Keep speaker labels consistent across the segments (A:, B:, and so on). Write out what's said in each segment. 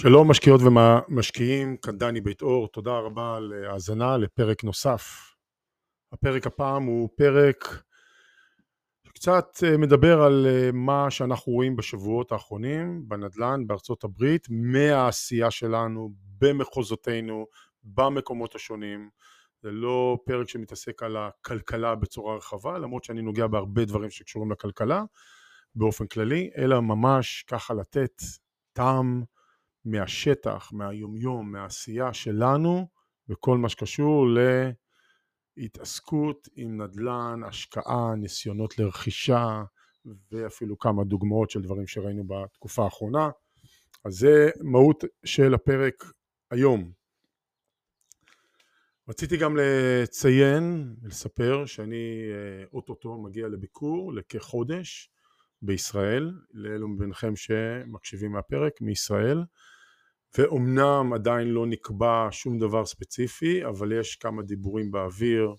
A: שלום משקיעות ומשקיעים, כאן דני בית אור, תודה רבה על האזנה לפרק נוסף. הפרק הפעם הוא פרק קצת אה, מדבר על אה, מה שאנחנו רואים בשבועות האחרונים בנדל"ן בארצות הברית, מהעשייה שלנו, במחוזותינו, במקומות השונים. זה לא פרק שמתעסק על הכלכלה בצורה רחבה, למרות שאני נוגע בהרבה דברים שקשורים לכלכלה באופן כללי, אלא ממש ככה לתת טעם מהשטח, מהיומיום, מהעשייה שלנו בכל מה שקשור להתעסקות עם נדל"ן, השקעה, ניסיונות לרכישה ואפילו כמה דוגמאות של דברים שראינו בתקופה האחרונה. אז זה מהות של הפרק היום. רציתי גם לציין ולספר שאני אה, אוטוטו מגיע לביקור לכחודש בישראל, לאלו מביניכם שמקשיבים מהפרק, מישראל. ואומנם עדיין לא נקבע שום דבר ספציפי, אבל יש כמה דיבורים באוויר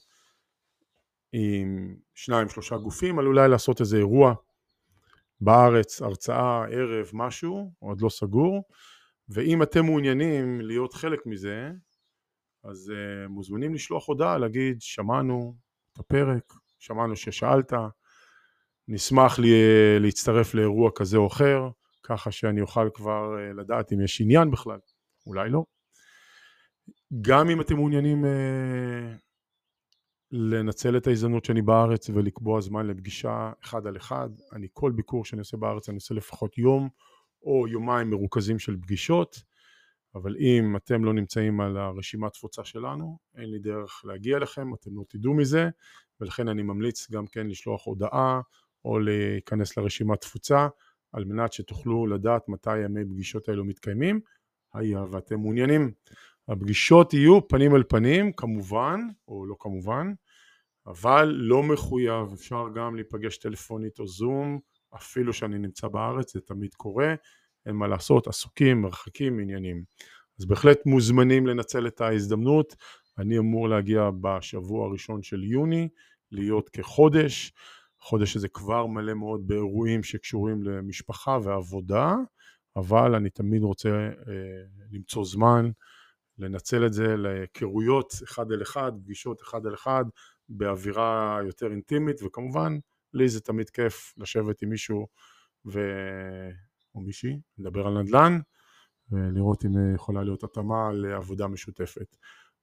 A: עם שניים שלושה גופים על אולי לעשות איזה אירוע בארץ, הרצאה, ערב, משהו, עוד לא סגור, ואם אתם מעוניינים להיות חלק מזה, אז uh, מוזמנים לשלוח הודעה, להגיד שמענו את הפרק, שמענו ששאלת, נשמח לי, להצטרף לאירוע כזה או אחר, ככה שאני אוכל כבר אה, לדעת אם יש עניין בכלל, אולי לא. גם אם אתם מעוניינים אה, לנצל את ההזדמנות שאני בארץ ולקבוע זמן לפגישה אחד על אחד, אני כל ביקור שאני עושה בארץ אני עושה לפחות יום או יומיים מרוכזים של פגישות, אבל אם אתם לא נמצאים על הרשימת תפוצה שלנו, אין לי דרך להגיע אליכם, אתם לא תדעו מזה, ולכן אני ממליץ גם כן לשלוח הודעה או להיכנס לרשימת תפוצה. על מנת שתוכלו לדעת מתי ימי פגישות האלו מתקיימים, היה ואתם מעוניינים. הפגישות יהיו פנים אל פנים, כמובן, או לא כמובן, אבל לא מחויב, אפשר גם להיפגש טלפונית או זום, אפילו שאני נמצא בארץ, זה תמיד קורה, אין מה לעשות, עסוקים, מרחקים, עניינים. אז בהחלט מוזמנים לנצל את ההזדמנות, אני אמור להגיע בשבוע הראשון של יוני, להיות כחודש, החודש הזה כבר מלא מאוד באירועים שקשורים למשפחה ועבודה, אבל אני תמיד רוצה אה, למצוא זמן, לנצל את זה להיכרויות אחד אל אחד, פגישות אחד אל אחד, באווירה יותר אינטימית, וכמובן, לי זה תמיד כיף לשבת עם מישהו ו... או מישהי, לדבר על נדל"ן, ולראות אם יכולה להיות התאמה לעבודה משותפת.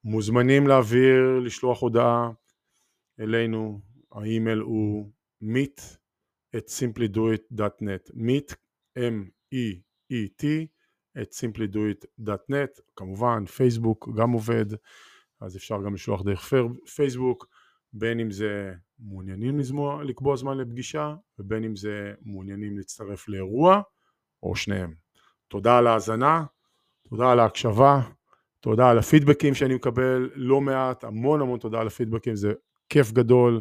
A: מוזמנים להעביר, לשלוח הודעה אלינו, האימייל הוא meet את simplydoit.net, meet, M-E-E-T, את simplydoit.net, כמובן פייסבוק גם עובד, אז אפשר גם לשלוח דרך פייסבוק, בין אם זה מעוניינים לזמוע, לקבוע זמן לפגישה, ובין אם זה מעוניינים להצטרף לאירוע, או שניהם. תודה על ההאזנה, תודה על ההקשבה, תודה על הפידבקים שאני מקבל לא מעט, המון המון תודה על הפידבקים, זה כיף גדול.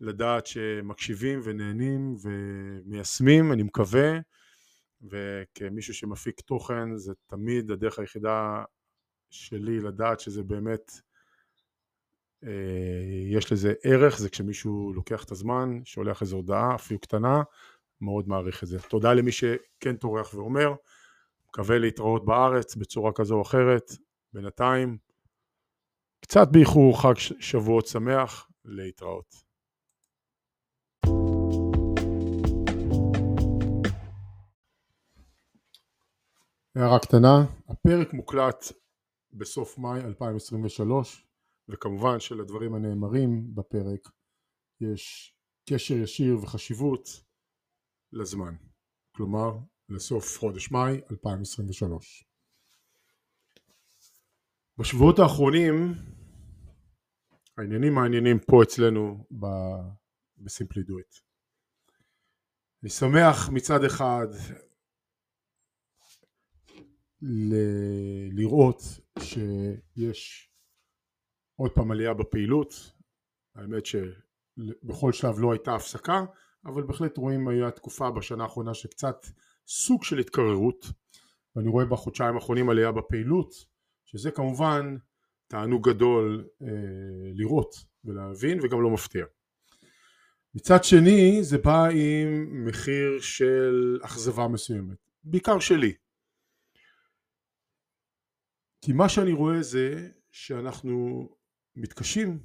A: לדעת שמקשיבים ונהנים ומיישמים, אני מקווה, וכמישהו שמפיק תוכן זה תמיד הדרך היחידה שלי לדעת שזה באמת, אה, יש לזה ערך, זה כשמישהו לוקח את הזמן, שולח איזו הודעה, אפילו קטנה, מאוד מעריך את זה. תודה למי שכן טורח ואומר, מקווה להתראות בארץ בצורה כזו או אחרת, בינתיים, קצת באיחור חג שבועות שמח, להתראות. הערה קטנה, הפרק מוקלט בסוף מאי 2023 וכמובן שלדברים הנאמרים בפרק יש קשר ישיר וחשיבות לזמן, כלומר לסוף חודש מאי 2023. בשבועות האחרונים העניינים מעניינים פה אצלנו בסימפלי דויט. אני שמח מצד אחד ל- לראות שיש עוד פעם עלייה בפעילות, האמת שבכל שלב לא הייתה הפסקה, אבל בהחלט רואים היה תקופה בשנה האחרונה שקצת סוג של התקררות, ואני רואה בחודשיים האחרונים עלייה בפעילות, שזה כמובן תענוג גדול אה, לראות ולהבין וגם לא מפתיע. מצד שני זה בא עם מחיר של אכזבה מסוימת, בעיקר שלי. כי מה שאני רואה זה שאנחנו מתקשים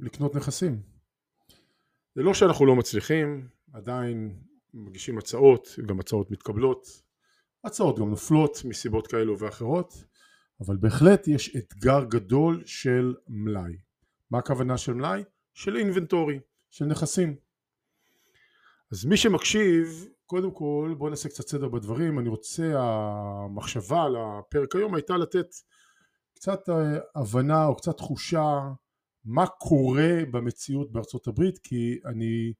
A: לקנות נכסים. זה לא שאנחנו לא מצליחים, עדיין מגישים הצעות, גם הצעות מתקבלות, הצעות גם נופלות מסיבות כאלו ואחרות, אבל בהחלט יש אתגר גדול של מלאי. מה הכוונה של מלאי? של אינבנטורי, של נכסים. אז מי שמקשיב, קודם כל בואו נעשה קצת סדר בדברים, אני רוצה, המחשבה על הפרק היום הייתה לתת קצת אה, הבנה או קצת תחושה מה קורה במציאות בארצות הברית, כי אני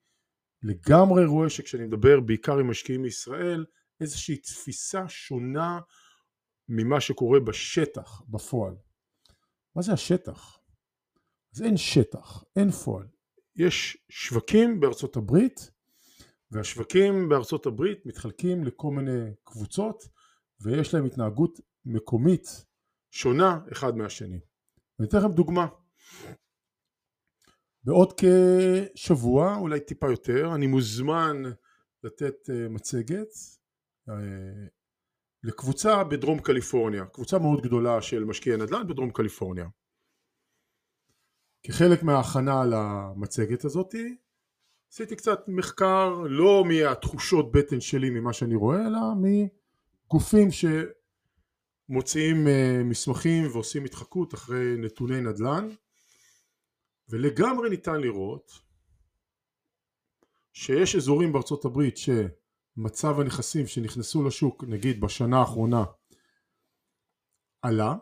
A: לגמרי רואה שכשאני מדבר בעיקר עם משקיעים מישראל, איזושהי תפיסה שונה ממה שקורה בשטח, בפועל. מה זה השטח? אז אין שטח, אין פועל. יש שווקים בארצות הברית, והשווקים בארצות הברית מתחלקים לכל מיני קבוצות, ויש להם התנהגות מקומית שונה אחד מהשני. אני אתן לכם דוגמה. בעוד כשבוע, אולי טיפה יותר, אני מוזמן לתת אה, מצגת אה, לקבוצה בדרום קליפורניה, קבוצה מאוד גדולה של משקיעי נדל"ן בדרום קליפורניה. כחלק מההכנה למצגת הזאתי, עשיתי קצת מחקר, לא מהתחושות בטן שלי ממה שאני רואה, אלא מגופים שמוציאים אה, מסמכים ועושים התחקות אחרי נתוני נדל"ן, ולגמרי ניתן לראות שיש אזורים בארצות הברית שמצב הנכסים שנכנסו לשוק נגיד בשנה האחרונה עלה.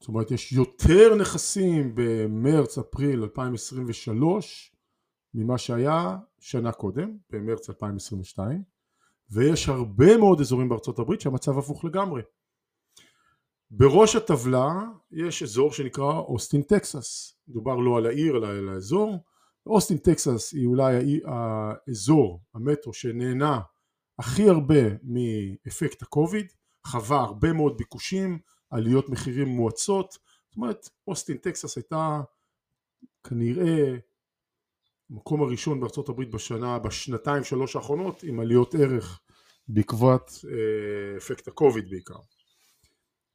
A: זאת אומרת יש יותר נכסים במרץ אפריל 2023 ממה שהיה שנה קודם במרץ 2022 ויש הרבה מאוד אזורים בארצות הברית שהמצב הפוך לגמרי. בראש הטבלה יש אזור שנקרא אוסטין טקסס, מדובר לא על העיר אלא על האזור, אוסטין טקסס היא אולי האזור, המטרו שנהנה הכי הרבה מאפקט הקוביד, חווה הרבה מאוד ביקושים, עליות מחירים מואצות, זאת אומרת אוסטין טקסס הייתה כנראה המקום הראשון בארצות הברית בשנה, בשנתיים שלוש האחרונות עם עליות ערך בעקבות אה, אפקט הקוביד בעיקר.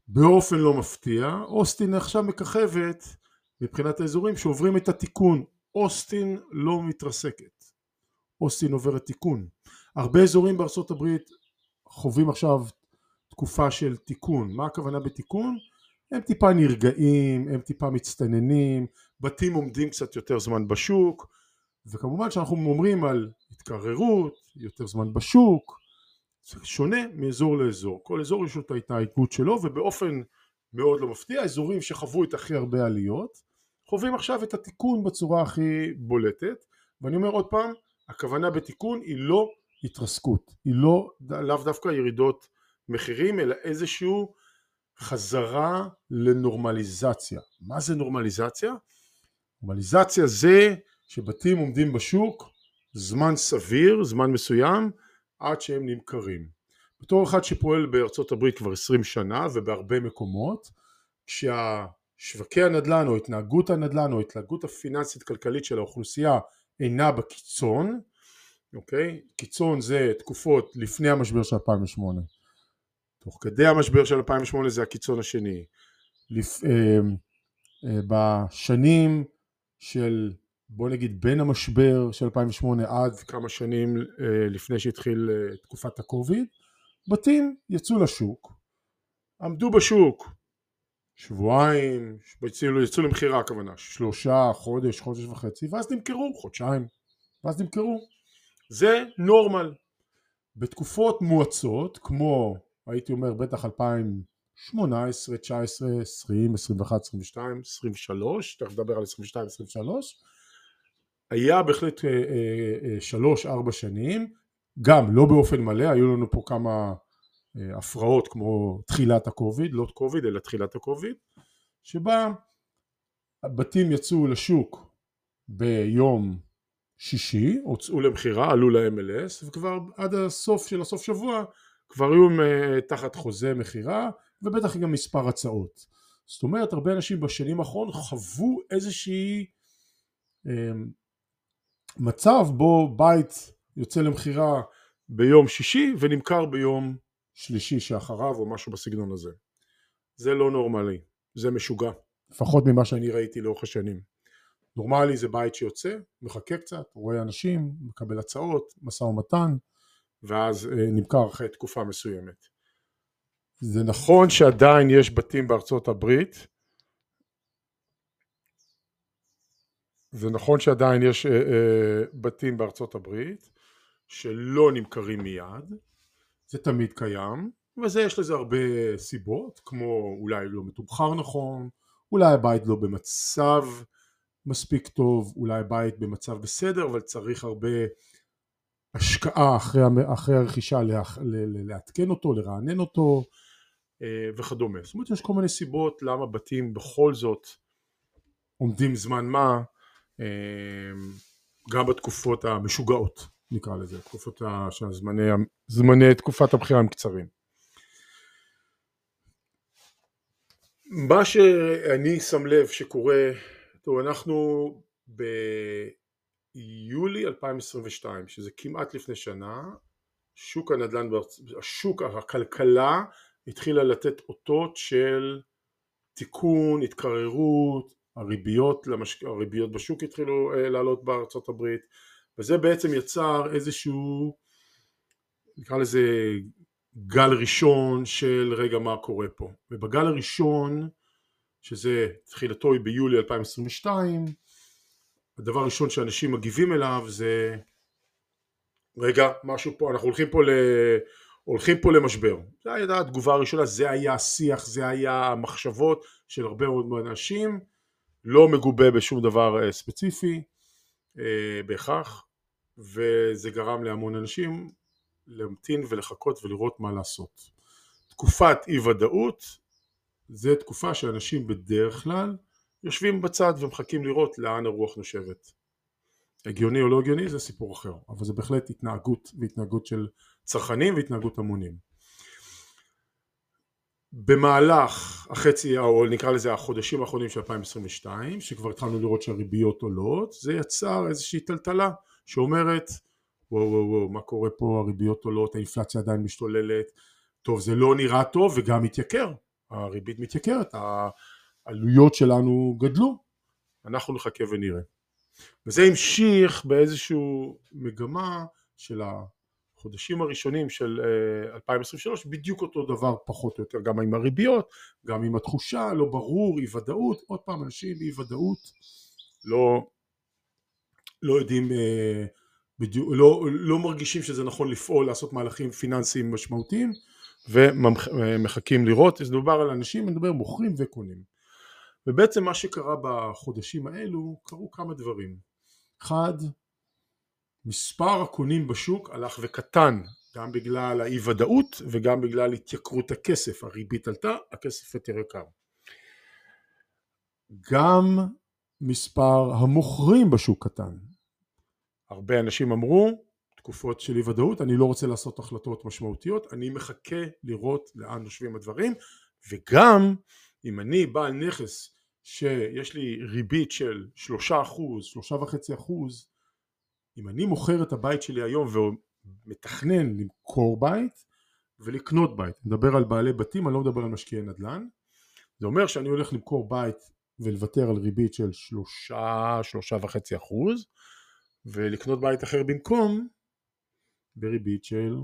A: באופן לא מפתיע, אוסטין עכשיו מככבת מבחינת האזורים שעוברים את התיקון. אוסטין לא מתרסקת. אוסטין עוברת תיקון. הרבה אזורים בארצות הברית חווים עכשיו תקופה של תיקון. מה הכוונה בתיקון? הם טיפה נרגעים, הם טיפה מצטננים, בתים עומדים קצת יותר זמן בשוק, וכמובן שאנחנו אומרים על התקררות, יותר זמן בשוק, זה שונה מאזור לאזור, כל אזור יש לו את ההתנהגות שלו ובאופן מאוד לא מפתיע, האזורים שחוו את הכי הרבה עליות חווים עכשיו את התיקון בצורה הכי בולטת ואני אומר עוד פעם, הכוונה בתיקון היא לא התרסקות, היא לא לאו דווקא ירידות מחירים אלא איזשהו חזרה לנורמליזציה. מה זה נורמליזציה? נורמליזציה זה שבתים עומדים בשוק זמן סביר, זמן מסוים עד שהם נמכרים. בתור אחד שפועל בארצות הברית כבר 20 שנה ובהרבה מקומות, כשהשווקי הנדל"ן או התנהגות הנדל"ן או התנהגות הפיננסית כלכלית של האוכלוסייה אינה בקיצון, אוקיי? קיצון זה תקופות לפני המשבר של 2008, תוך כדי המשבר של 2008 זה הקיצון השני, לפ... אה, אה, בשנים של בוא נגיד בין המשבר של 2008 עד כמה שנים אה, לפני שהתחיל אה, תקופת הקוביד, בתים יצאו לשוק, עמדו בשוק שבועיים, יצאו, יצאו למכירה הכוונה, שלושה, חודש, חודש וחצי, ואז נמכרו, חודשיים, ואז נמכרו. זה נורמל. בתקופות מואצות, כמו הייתי אומר בטח 2018, 19, 20, 21, 22, 23, תכף נדבר על 22, 23, היה בהחלט אה, אה, אה, שלוש ארבע שנים, גם לא באופן מלא, היו לנו פה כמה הפרעות כמו תחילת הקוביד, לא קוביד אלא תחילת הקוביד, שבה הבתים יצאו לשוק ביום שישי, הוצאו למכירה, עלו ל-MLS, וכבר עד הסוף של הסוף שבוע כבר היו תחת חוזה מכירה, ובטח גם מספר הצעות. זאת אומרת, הרבה אנשים בשנים האחרונות חוו איזושהי מצב בו בית יוצא למכירה ביום שישי ונמכר ביום שלישי שאחריו או משהו בסגנון הזה. זה לא נורמלי, זה משוגע, לפחות ממה שאני ראיתי לאורך השנים. נורמלי זה בית שיוצא, מחכה קצת, רואה אנשים, מקבל הצעות, משא ומתן, ואז אה, נמכר אחרי תקופה מסוימת. זה נכון שעדיין יש בתים בארצות הברית, זה נכון שעדיין יש אה, אה, בתים בארצות הברית שלא נמכרים מיד, זה תמיד קיים, וזה יש לזה הרבה סיבות, כמו אולי לא מתומחר נכון, אולי הבית לא במצב מספיק טוב, אולי הבית במצב בסדר, אבל צריך הרבה השקעה אחרי, אחרי הרכישה לעדכן אותו, לרענן אותו אה, וכדומה. זאת אומרת יש כל מיני סיבות למה בתים בכל זאת עומדים זמן מה גם בתקופות המשוגעות נקרא לזה, תקופות שהזמני, זמני תקופת הבחירה הם קצרים. מה שאני שם לב שקורה, טוב אנחנו ביולי 2022 שזה כמעט לפני שנה שוק הנדל"ן, השוק, הכלכלה התחילה לתת אותות של תיקון, התקררות, הריביות, למש... הריביות בשוק התחילו אה, לעלות בארצות הברית וזה בעצם יצר איזשהו נקרא לזה גל ראשון של רגע מה קורה פה. ובגל הראשון שזה תחילתו היא ביולי 2022 הדבר הראשון שאנשים מגיבים אליו זה רגע משהו פה אנחנו הולכים פה ל... הולכים פה למשבר. זה הייתה התגובה הראשונה זה היה השיח זה היה המחשבות של הרבה מאוד אנשים לא מגובה בשום דבר אה, ספציפי אה, בהכרח וזה גרם להמון אנשים להמתין ולחכות ולראות מה לעשות. תקופת אי ודאות זה תקופה שאנשים בדרך כלל יושבים בצד ומחכים לראות לאן הרוח נושבת. הגיוני או לא הגיוני זה סיפור אחר, אבל זה בהחלט התנהגות והתנהגות של צרכנים והתנהגות המונים. במהלך החצי או נקרא לזה החודשים האחרונים של 2022 שכבר התחלנו לראות שהריביות עולות זה יצר איזושהי טלטלה שאומרת וואו וואו וואו מה קורה פה? הריביות עולות האינפלציה עדיין משתוללת. טוב זה לא נראה טוב וגם מתייקר. הריבית מתייקרת העלויות שלנו גדלו. אנחנו נחכה ונראה. וזה המשיך באיזושהי מגמה של החודשים הראשונים של 2023 אה, בדיוק אותו דבר פחות או יותר גם עם הריביות גם עם התחושה לא ברור אי ודאות עוד פעם אנשים אי ודאות לא לא יודעים, אה, בדיוק, לא, לא מרגישים שזה נכון לפעול, לעשות מהלכים פיננסיים משמעותיים ומחכים לראות, זה דובר על אנשים, אני מדבר מוכרים וקונים. ובעצם מה שקרה בחודשים האלו, קרו כמה דברים. אחד, מספר הקונים בשוק הלך וקטן, גם בגלל האי ודאות וגם בגלל התייקרות הכסף, הריבית עלתה, הכסף יותר יקר. גם מספר המוכרים בשוק קטן. הרבה אנשים אמרו, תקופות של אי ודאות, אני לא רוצה לעשות החלטות משמעותיות, אני מחכה לראות לאן נושבים הדברים, וגם אם אני בעל נכס שיש לי ריבית של שלושה אחוז, שלושה וחצי אחוז, אם אני מוכר את הבית שלי היום ומתכנן למכור בית ולקנות בית, מדבר על בעלי בתים, אני לא מדבר על משקיעי נדל"ן, זה אומר שאני הולך למכור בית ולוותר על ריבית של שלושה, שלושה וחצי אחוז ולקנות בית אחר במקום בריבית של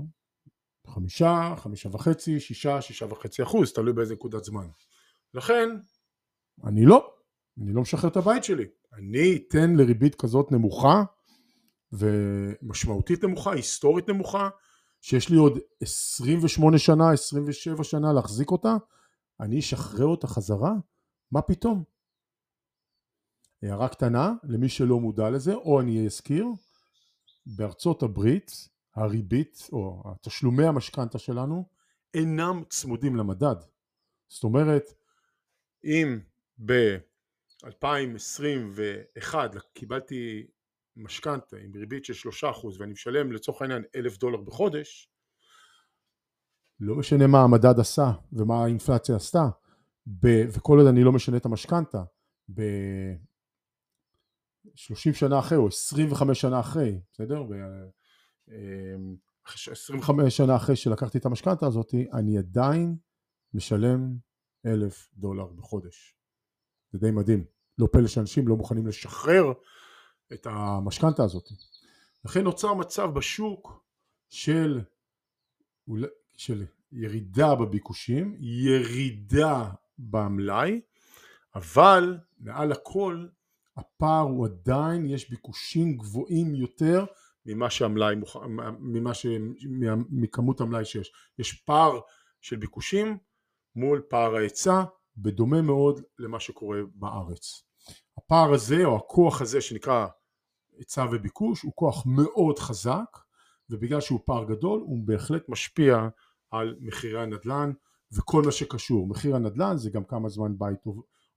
A: חמישה, חמישה וחצי, שישה, שישה וחצי אחוז, תלוי באיזה נקודת זמן. לכן, אני לא, אני לא משחרר את הבית שלי. אני אתן לריבית כזאת נמוכה ומשמעותית נמוכה, היסטורית נמוכה, שיש לי עוד 28 שנה, 27 שנה להחזיק אותה, אני אשחרר אותה חזרה? מה פתאום? הערה קטנה למי שלא מודע לזה, או אני אזכיר, בארצות הברית הריבית או תשלומי המשכנתה שלנו אינם צמודים למדד. זאת אומרת, אם ב-2021 קיבלתי משכנתה עם ריבית של 3% ואני משלם לצורך העניין אלף דולר בחודש, לא משנה מה המדד עשה ומה האינפלציה עשתה, ב- וכל עוד אני לא משנה את המשכנתה, 30 שנה אחרי או 25 שנה אחרי, בסדר? 25 שנה אחרי שלקחתי את המשכנתה הזאת, אני עדיין משלם אלף דולר בחודש. זה די מדהים. לא פלא שאנשים לא מוכנים לשחרר את המשכנתה הזאת. לכן נוצר מצב בשוק של, של ירידה בביקושים, ירידה במלאי, אבל מעל הכל הפער הוא עדיין, יש ביקושים גבוהים יותר ממה שהמלאי, ממה ש... מכמות המלאי שיש. יש פער של ביקושים מול פער ההיצע, בדומה מאוד למה שקורה בארץ. הפער הזה או הכוח הזה שנקרא היצע וביקוש הוא כוח מאוד חזק ובגלל שהוא פער גדול הוא בהחלט משפיע על מחירי הנדל"ן וכל מה שקשור. מחיר הנדל"ן זה גם כמה זמן בית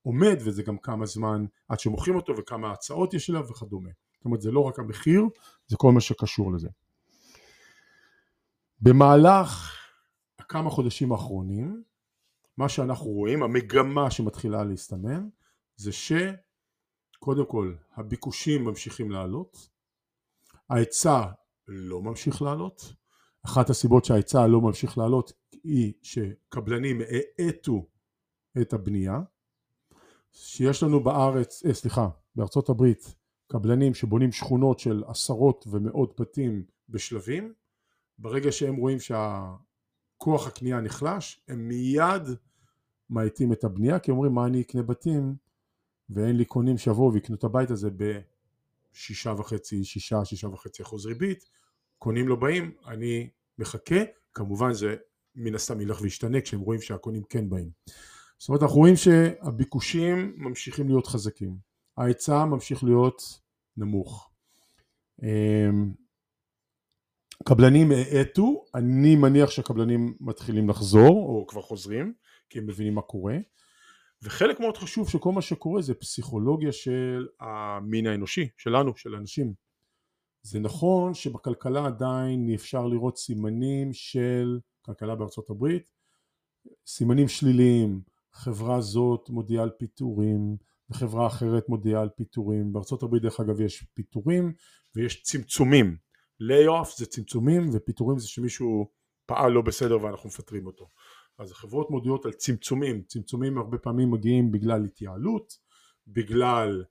A: עומד וזה גם כמה זמן עד שמוכרים אותו וכמה הצעות יש אליו וכדומה. זאת אומרת זה לא רק המחיר, זה כל מה שקשור לזה. במהלך הכמה חודשים האחרונים, מה שאנחנו רואים, המגמה שמתחילה להסתמן, זה שקודם כל הביקושים ממשיכים לעלות, ההיצע לא ממשיך לעלות, אחת הסיבות שההיצע לא ממשיך לעלות היא שקבלנים האטו את הבנייה, שיש לנו בארץ, אה, סליחה, בארצות הברית קבלנים שבונים שכונות של עשרות ומאות בתים בשלבים, ברגע שהם רואים שהכוח הקנייה נחלש, הם מיד מאטים את הבנייה, כי אומרים מה אני אקנה בתים ואין לי קונים שיבואו ויקנו את הבית הזה בשישה וחצי, שישה, שישה וחצי אחוז ריבית, קונים לא באים, אני מחכה, כמובן זה מן הסתם ילך וישתנה כשהם רואים שהקונים כן באים. זאת אומרת אנחנו רואים שהביקושים ממשיכים להיות חזקים, ההיצע ממשיך להיות נמוך. אמ, קבלנים האטו, אני מניח שהקבלנים מתחילים לחזור או כבר חוזרים כי הם מבינים מה קורה וחלק מאוד חשוב שכל מה שקורה זה פסיכולוגיה של המין האנושי, שלנו, של אנשים. זה נכון שבכלכלה עדיין אפשר לראות סימנים של כלכלה בארצות הברית, סימנים שליליים, חברה זאת מודיעה על פיטורים וחברה אחרת מודיעה על פיטורים, בארצות הברית דרך אגב יש פיטורים ויש צמצומים, lay-off זה צמצומים ופיטורים זה שמישהו פעל לא בסדר ואנחנו מפטרים אותו, אז החברות מודיעות על צמצומים, צמצומים הרבה פעמים מגיעים בגלל התייעלות, בגלל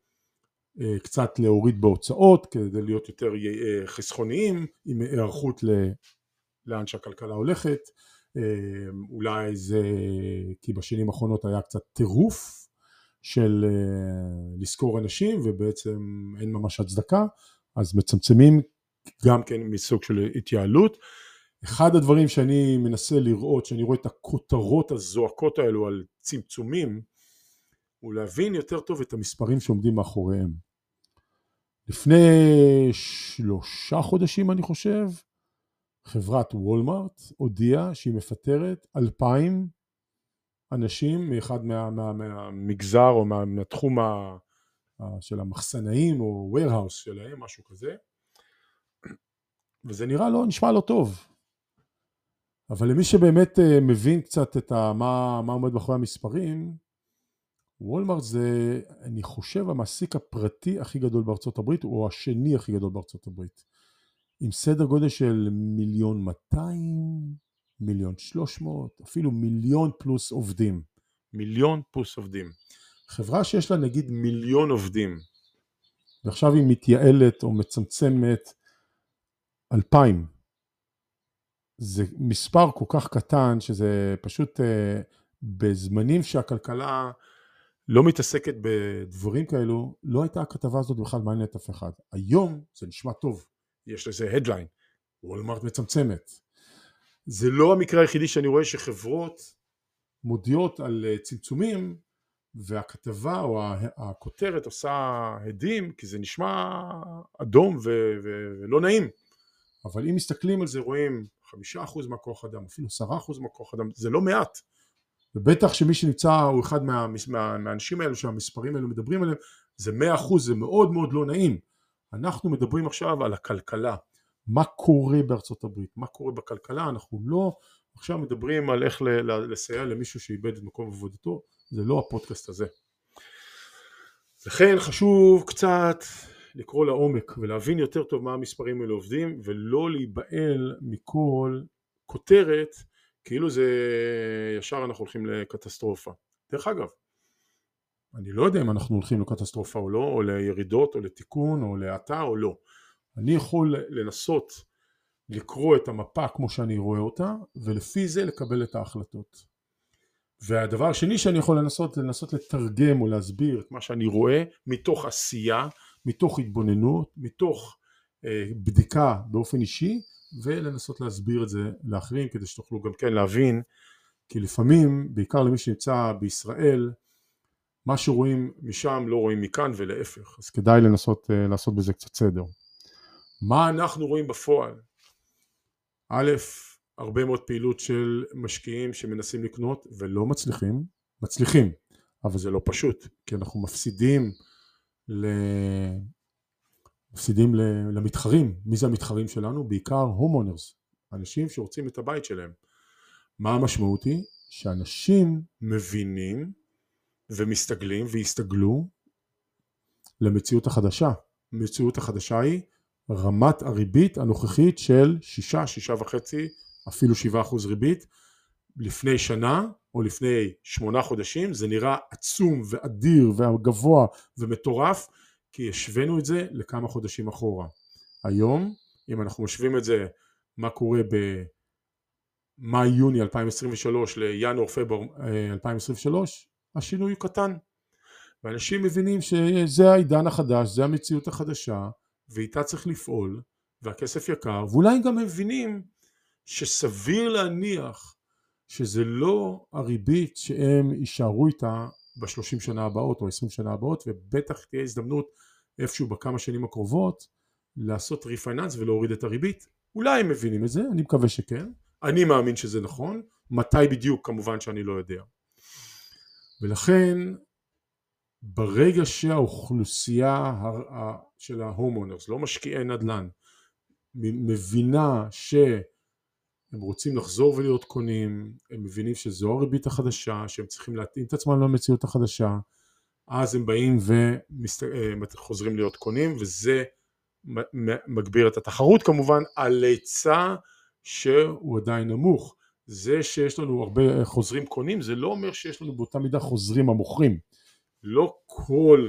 A: אה, קצת להוריד בהוצאות כדי להיות יותר אה, חסכוניים עם היערכות לאן שהכלכלה הולכת. אמ, אולי זה כי בשנים האחרונות היה קצת טירוף של אה, לשכור אנשים ובעצם אין ממש הצדקה אז מצמצמים גם כן מסוג של התייעלות אחד הדברים שאני מנסה לראות, שאני רואה את הכותרות הזועקות האלו על צמצומים, הוא להבין יותר טוב את המספרים שעומדים מאחוריהם. לפני שלושה חודשים אני חושב, חברת וולמארט הודיעה שהיא מפטרת אלפיים אנשים מאחד מה, מה, מהמגזר או מה, מהתחום ה, של המחסנאים או warehouse שלהם, משהו כזה, וזה נראה לא, נשמע לא טוב. אבל למי שבאמת אה, מבין קצת את ה, מה, מה עומד מאחורי המספרים, וולמארט זה, אני חושב, המעסיק הפרטי הכי גדול בארצות הברית, או השני הכי גדול בארצות הברית. עם סדר גודל של מיליון 200, מיליון 300, אפילו מיליון פלוס עובדים. מיליון פלוס עובדים. חברה שיש לה נגיד מיליון עובדים, ועכשיו היא מתייעלת או מצמצמת אלפיים. זה מספר כל כך קטן שזה פשוט אה, בזמנים שהכלכלה לא מתעסקת בדברים כאלו, לא הייתה הכתבה הזאת בכלל מעניינת אף אחד. היום זה נשמע טוב. יש לזה הדליין, וולמרט מצמצמת. זה לא המקרה היחידי שאני רואה שחברות מודיעות על אה, צמצומים והכתבה או הכותרת עושה הדים כי זה נשמע אדום ו- ו- ולא נעים אבל אם מסתכלים על זה רואים חמישה אחוז מהכוח אדם אפילו עשרה אחוז מהכוח אדם זה לא מעט. ובטח שמי שנמצא הוא אחד מה, מה, מהאנשים האלו שהמספרים האלו מדברים עליהם זה מאה אחוז זה מאוד מאוד לא נעים. אנחנו מדברים עכשיו על הכלכלה, מה קורה בארצות הברית, מה קורה בכלכלה, אנחנו לא עכשיו מדברים על איך לסייע למישהו שאיבד את מקום עבודתו, זה לא הפודקאסט הזה. לכן חשוב קצת לקרוא לעומק ולהבין יותר טוב מה המספרים האלה עובדים ולא להיבהל מכל כותרת כאילו זה ישר אנחנו הולכים לקטסטרופה. דרך אגב, אני לא יודע אם אנחנו הולכים לקטסטרופה או לא, או לירידות או לתיקון או להאטה או לא. אני יכול לנסות לקרוא את המפה כמו שאני רואה אותה ולפי זה לקבל את ההחלטות. והדבר השני שאני יכול לנסות, לנסות לתרגם או להסביר את מה שאני רואה מתוך עשייה, מתוך התבוננות, מתוך אה, בדיקה באופן אישי ולנסות להסביר את זה לאחרים כדי שתוכלו גם כן להבין כי לפעמים, בעיקר למי שנמצא בישראל, מה שרואים משם לא רואים מכאן ולהפך, אז כדאי לנסות אה, לעשות בזה קצת סדר. מה אנחנו רואים בפועל? א', הרבה מאוד פעילות של משקיעים שמנסים לקנות ולא מצליחים, מצליחים, אבל זה לא פשוט, כי אנחנו מפסידים. מפסידים למתחרים. מי זה המתחרים שלנו? בעיקר הומונרס, אנשים שרוצים את הבית שלהם. מה המשמעות היא? שאנשים מבינים ומסתגלים והסתגלו למציאות החדשה. המציאות החדשה היא רמת הריבית הנוכחית של 6, 6.5, אפילו 7 אחוז ריבית. לפני שנה או לפני שמונה חודשים זה נראה עצום ואדיר וגבוה ומטורף כי השווינו את זה לכמה חודשים אחורה. היום אם אנחנו משווים את זה מה קורה במאי-יוני 2023 לינואר-פברואר 2023 השינוי הוא קטן ואנשים מבינים שזה העידן החדש, זה המציאות החדשה ואיתה צריך לפעול והכסף יקר ואולי גם מבינים שסביר להניח שזה לא הריבית שהם יישארו איתה בשלושים שנה הבאות או עשרים שנה הבאות ובטח תהיה הזדמנות איפשהו בכמה שנים הקרובות לעשות refinance ולהוריד את הריבית. אולי הם מבינים את זה אני מקווה שכן. אני מאמין שזה נכון. מתי בדיוק? כמובן שאני לא יודע. ולכן ברגע שהאוכלוסייה של ה homeowners, לא משקיעי נדל"ן, מבינה שהם רוצים לחזור ולהיות קונים, הם מבינים שזו הריבית החדשה, שהם צריכים להתאים את עצמם למציאות החדשה, אז הם באים וחוזרים אה, להיות קונים וזה מגביר את התחרות כמובן על היצע שהוא עדיין נמוך. זה שיש לנו הרבה חוזרים קונים זה לא אומר שיש לנו באותה מידה חוזרים המוכרים. לא כל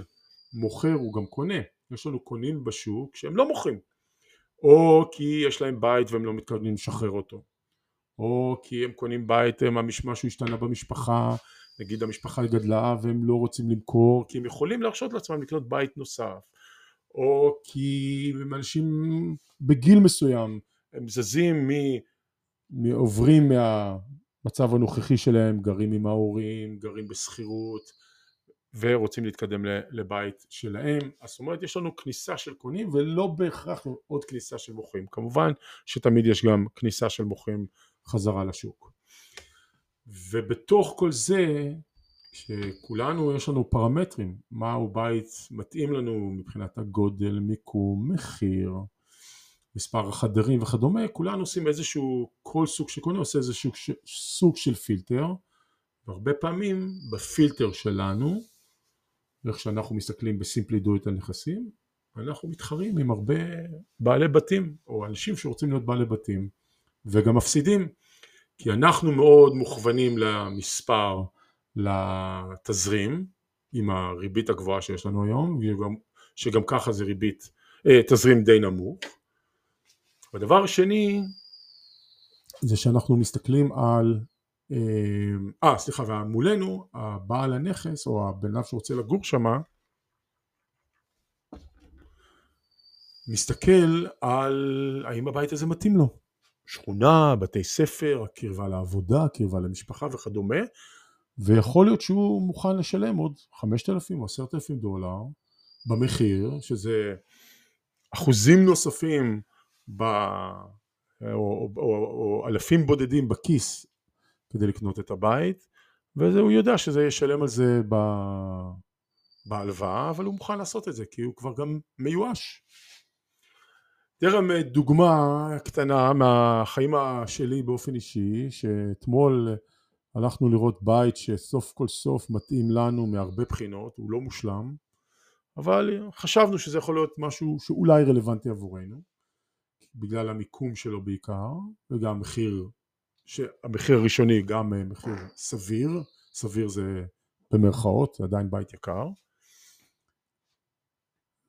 A: מוכר הוא גם קונה, יש לנו קונים בשוק שהם לא מוכרים, או כי יש להם בית והם לא מתכוונים לשחרר אותו, או כי הם קונים בית, משהו השתנה במשפחה, נגיד המשפחה גדלה והם לא רוצים למכור, כי הם יכולים להרשות לעצמם לקנות בית נוסף, או כי הם אנשים בגיל מסוים, הם זזים מ... עוברים מהמצב הנוכחי שלהם, גרים עם ההורים, גרים בשכירות, ורוצים להתקדם לבית שלהם, אז זאת אומרת יש לנו כניסה של קונים ולא בהכרח עוד כניסה של מוכרים, כמובן שתמיד יש גם כניסה של מוכרים חזרה לשוק. ובתוך כל זה שכולנו יש לנו פרמטרים, מהו בית מתאים לנו מבחינת הגודל, מיקום, מחיר, מספר החדרים וכדומה, כולנו עושים איזשהו, כל סוג שקונה עושה איזשהו סוג של פילטר, והרבה פעמים בפילטר שלנו ואיך שאנחנו מסתכלים בסימפלי דו את הנכסים, אנחנו מתחרים עם הרבה בעלי בתים, או אנשים שרוצים להיות בעלי בתים, וגם מפסידים, כי אנחנו מאוד מוכוונים למספר, לתזרים, עם הריבית הגבוהה שיש לנו היום, שגם, ככה זה ריבית, אה, תזרים די נמוך. והדבר השני, זה שאנחנו מסתכלים על אמ, אה סליחה ומולנו הבעל הנכס או הבן אדם שרוצה לגור שמה מסתכל על האם הבית הזה מתאים לו שכונה, בתי ספר, קרבה לעבודה, קרבה למשפחה וכדומה ויכול להיות שהוא מוכן לשלם עוד 5,000 או 10,000 דולר במחיר שזה אחוזים נוספים ב... או, או, או, או אלפים בודדים בכיס כדי לקנות את הבית והוא יודע שזה ישלם על זה ב... בהלוואה אבל הוא מוכן לעשות את זה כי הוא כבר גם מיואש. תראה דוגמה קטנה מהחיים שלי באופן אישי שאתמול הלכנו לראות בית שסוף כל סוף מתאים לנו מהרבה בחינות הוא לא מושלם אבל חשבנו שזה יכול להיות משהו שאולי רלוונטי עבורנו, בגלל המיקום שלו בעיקר, וגם מחיר, המחיר הראשוני גם מחיר סביר, סביר זה במרכאות, זה עדיין בית יקר.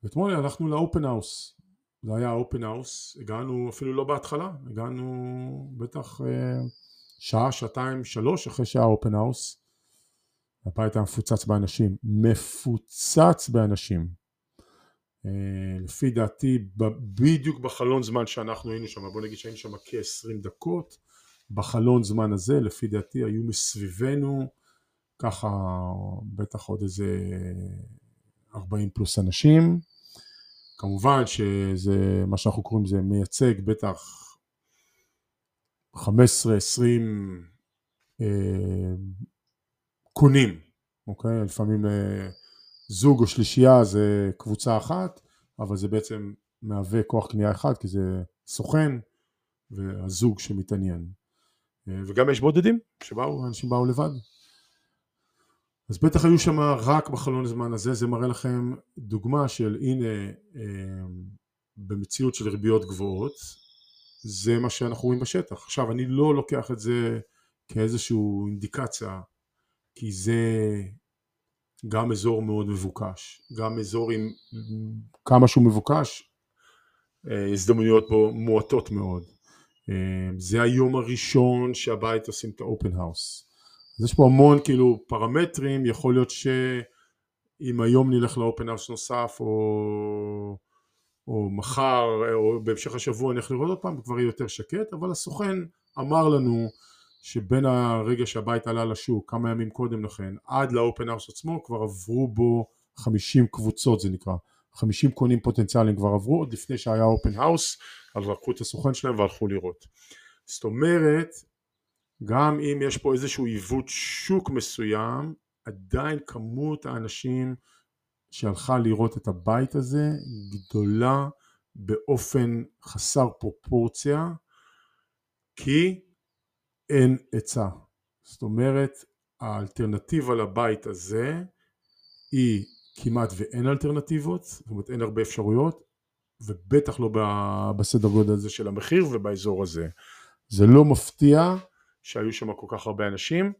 A: ואתמול הלכנו ל open house, זה היה open house, הגענו אפילו לא בהתחלה, הגענו בטח אה, שעה, שעתיים, שלוש אחרי שהיה open house. הבית היה מפוצץ באנשים, מפוצץ באנשים. אה, לפי דעתי בדיוק בחלון זמן שאנחנו היינו שם, בוא נגיד שהיינו שם כ-20 דקות, בחלון זמן הזה לפי דעתי היו מסביבנו ככה בטח עוד איזה 40 פלוס אנשים. כמובן שזה מה שאנחנו קוראים זה מייצג בטח 15-20 אה, קונים, אוקיי? לפעמים אה, זוג או שלישייה זה קבוצה אחת, אבל זה בעצם מהווה כוח קנייה אחד כי זה סוכן והזוג שמתעניין. אה, וגם יש בודדים שבאו, אנשים באו לבד. אז בטח היו שם רק בחלון הזמן הזה, זה מראה לכם דוגמה של הנה אה, במציאות של ריביות גבוהות, זה מה שאנחנו רואים בשטח. עכשיו אני לא לוקח את זה כאיזושהי אינדיקציה, כי זה גם אזור מאוד מבוקש, גם אזור עם כמה שהוא מבוקש, אה, הזדמנויות בו מועטות מאוד. אה, זה היום הראשון שהבית עושים את ה open house. אז יש פה המון כאילו פרמטרים, יכול להיות שאם היום נלך ל open house נוסף או, או מחר או בהמשך השבוע נלך לראות עוד פעם, כבר יהיה יותר שקט, אבל הסוכן אמר לנו שבין הרגע שהבית עלה לשוק כמה ימים קודם לכן עד ל open house עצמו כבר עברו בו 50 קבוצות זה נקרא. 50 קונים פוטנציאליים כבר עברו עוד לפני שהיה open house אז לקחו את הסוכן שלהם והלכו לראות. זאת אומרת גם אם יש פה איזשהו עיוות שוק מסוים, עדיין כמות האנשים שהלכה לראות את הבית הזה גדולה באופן חסר פרופורציה, כי אין היצע. זאת אומרת, האלטרנטיבה לבית הזה היא כמעט ואין אלטרנטיבות, זאת אומרת אין הרבה אפשרויות, ובטח לא בסדר גודל הזה של המחיר ובאזור הזה. זה לא מפתיע שהיו שם כל כך הרבה אנשים.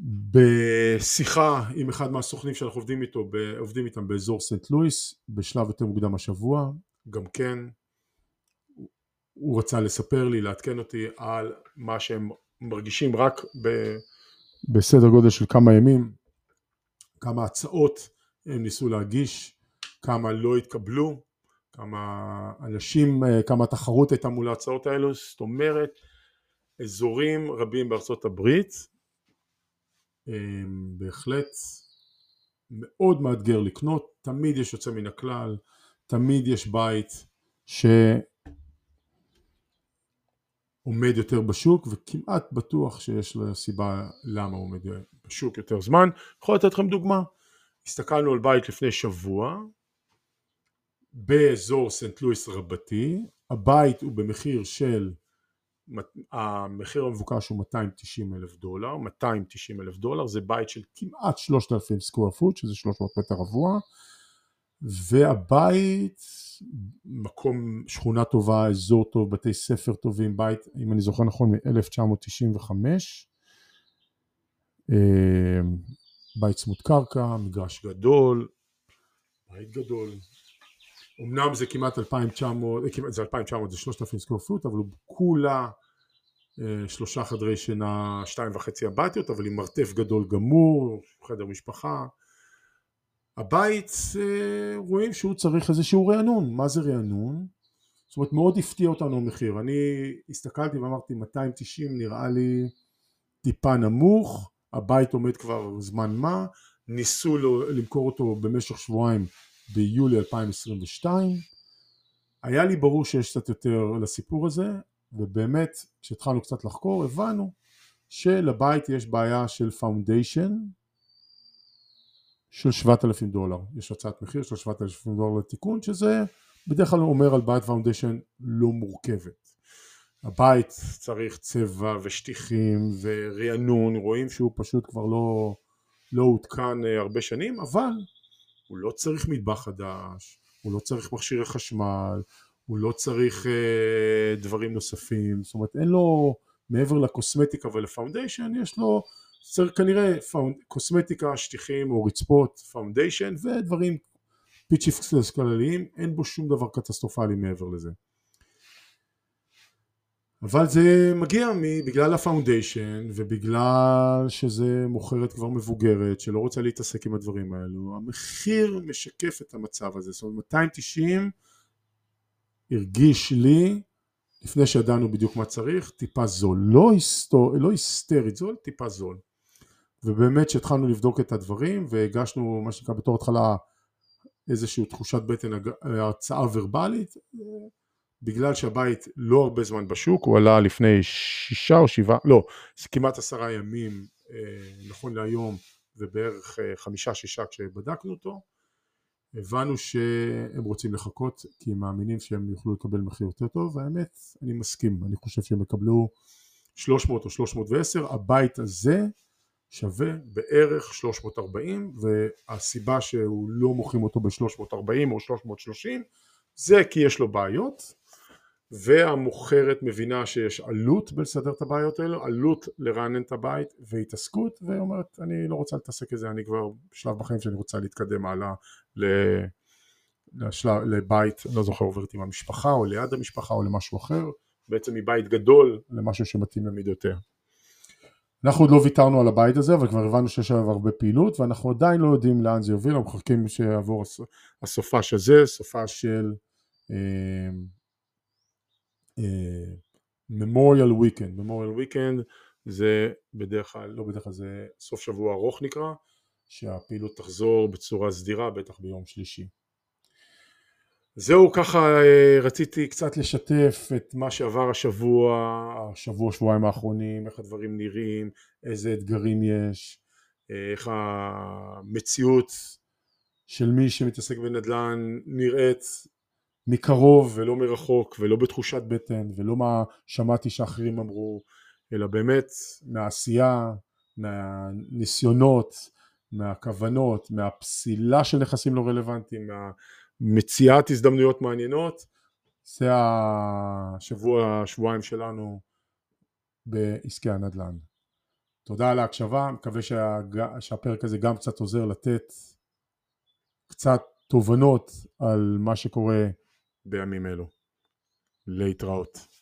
A: בשיחה עם אחד מהסוכנים שאנחנו עובדים איתו, עובדים איתם באזור סנט לואיס, בשלב יותר מוקדם השבוע, גם כן הוא רצה לספר לי, לעדכן אותי על מה שהם מרגישים רק ב, בסדר גודל של כמה ימים, כמה הצעות הם ניסו להגיש, כמה לא התקבלו, כמה אנשים, כמה תחרות הייתה מול ההצעות האלו, זאת אומרת אזורים רבים בארצות הברית, בהחלט מאוד מאתגר לקנות, תמיד יש יוצא מן הכלל, תמיד יש בית שעומד יותר בשוק וכמעט בטוח שיש לו סיבה למה הוא עומד בשוק יותר זמן. יכול לתת לכם דוגמה, הסתכלנו על בית לפני שבוע באזור סנט לואיס רבתי, הבית הוא במחיר של המחיר המבוקש הוא 290 אלף דולר, 290 אלף דולר, זה בית של כמעט 3,000 סקוואר פוט, שזה 300 מטר רבוע, והבית, מקום, שכונה טובה, אזור טוב, בתי ספר טובים, בית, אם אני זוכר נכון, מ-1995, אה, בית צמוד קרקע, מגרש גדול, בית גדול, אמנם זה כמעט 2,900, אה, זה 2,900 זה 3,000 סקוור פוט, אבל הוא כולה אה, שלושה חדרי שינה, שתיים וחצי אמבטיות, אבל עם מרתף גדול גמור, חדר משפחה. הבית, אה, רואים שהוא צריך איזשהו רענון. מה זה רענון? זאת אומרת, מאוד הפתיע אותנו המחיר. אני הסתכלתי ואמרתי, 290 נראה לי טיפה נמוך, הבית עומד כבר זמן מה, ניסו למכור אותו במשך שבועיים ביולי 2022. היה לי ברור שיש קצת יותר לסיפור הזה, ובאמת כשהתחלנו קצת לחקור הבנו שלבית יש בעיה של foundation של 7,000 דולר, יש הצעת מחיר של 7,000 דולר לתיקון שזה בדרך כלל אומר על בעיית foundation לא מורכבת. הבית צריך צבע ושטיחים ורענון, רואים שהוא פשוט כבר לא, לא עודכן אה, הרבה שנים, אבל הוא לא צריך מטבח חדש, הוא לא צריך מכשירי חשמל, הוא לא צריך אה, דברים נוספים, זאת אומרת אין לו מעבר לקוסמטיקה ול foundation, יש לו צריך כנראה found, קוסמטיקה, שטיחים או רצפות, foundation ודברים פיצ'יפקס כלליים, אין בו שום דבר קטסטרופלי מעבר לזה. אבל זה מגיע בגלל ה foundation ובגלל שזה מוכרת כבר מבוגרת שלא רוצה להתעסק עם הדברים האלו המחיר משקף את המצב הזה. זאת אומרת 290 הרגיש לי לפני שידענו בדיוק מה צריך טיפה זול. לא, היסטור, לא היסטרית זול טיפה זול. ובאמת שהתחלנו לבדוק את הדברים והגשנו מה שנקרא בתור התחלה איזושהי תחושת בטן הרצאה ורבלית בגלל שהבית לא הרבה זמן בשוק, הוא עלה לפני שישה או שבעה, לא, זה כמעט עשרה ימים אה, נכון להיום ובערך אה, חמישה שישה כשבדקנו אותו, הבנו שהם רוצים לחכות כי הם מאמינים שהם יוכלו לקבל מחיר יותר טוב והאמת אני מסכים, אני חושב שהם יקבלו 300 או 310, הבית הזה שווה בערך 340 והסיבה שהוא לא מוכרים אותו ב-340 או 330 זה כי יש לו בעיות והמוכרת מבינה שיש עלות בלסדר את הבעיות האלו, עלות לרענן את הבית והתעסקות ואומרת אני לא רוצה להתעסק בזה, אני כבר בשלב בחיים שאני רוצה להתקדם הלאה לשלב, לבית, לא זוכר עוברת עם המשפחה או ליד המשפחה או למשהו אחר, בעצם מבית גדול למשהו שמתאים למידותיה. אנחנו עוד לא ויתרנו על הבית הזה אבל כבר הבנו שיש עליו הרבה פעילות ואנחנו עדיין לא יודעים לאן זה יוביל, אנחנו מחכים שיעבור הסופה של זה, סופה של אה, ממוריאל וויקנד, ממוריאל וויקנד זה בדרך כלל, לא בדרך כלל זה סוף שבוע ארוך נקרא, שהפעילות תחזור בצורה סדירה בטח ביום שלישי. זהו ככה אה, רציתי קצת לשתף את מה שעבר השבוע, השבוע שבועיים האחרונים, איך הדברים נראים, איזה אתגרים יש, אה, איך המציאות של מי שמתעסק בנדל"ן נראית מקרוב ולא מרחוק ולא בתחושת בטן ולא מה שמעתי שאחרים אמרו אלא באמת מהעשייה, מהניסיונות, מהכוונות, מהפסילה של נכסים לא רלוונטיים, מהמציאת הזדמנויות מעניינות זה השבוע, שבועיים שלנו בעסקי הנדל"ן. תודה על ההקשבה, מקווה שה, שהפרק הזה גם קצת עוזר לתת קצת תובנות על מה שקורה בימים אלו. להתראות.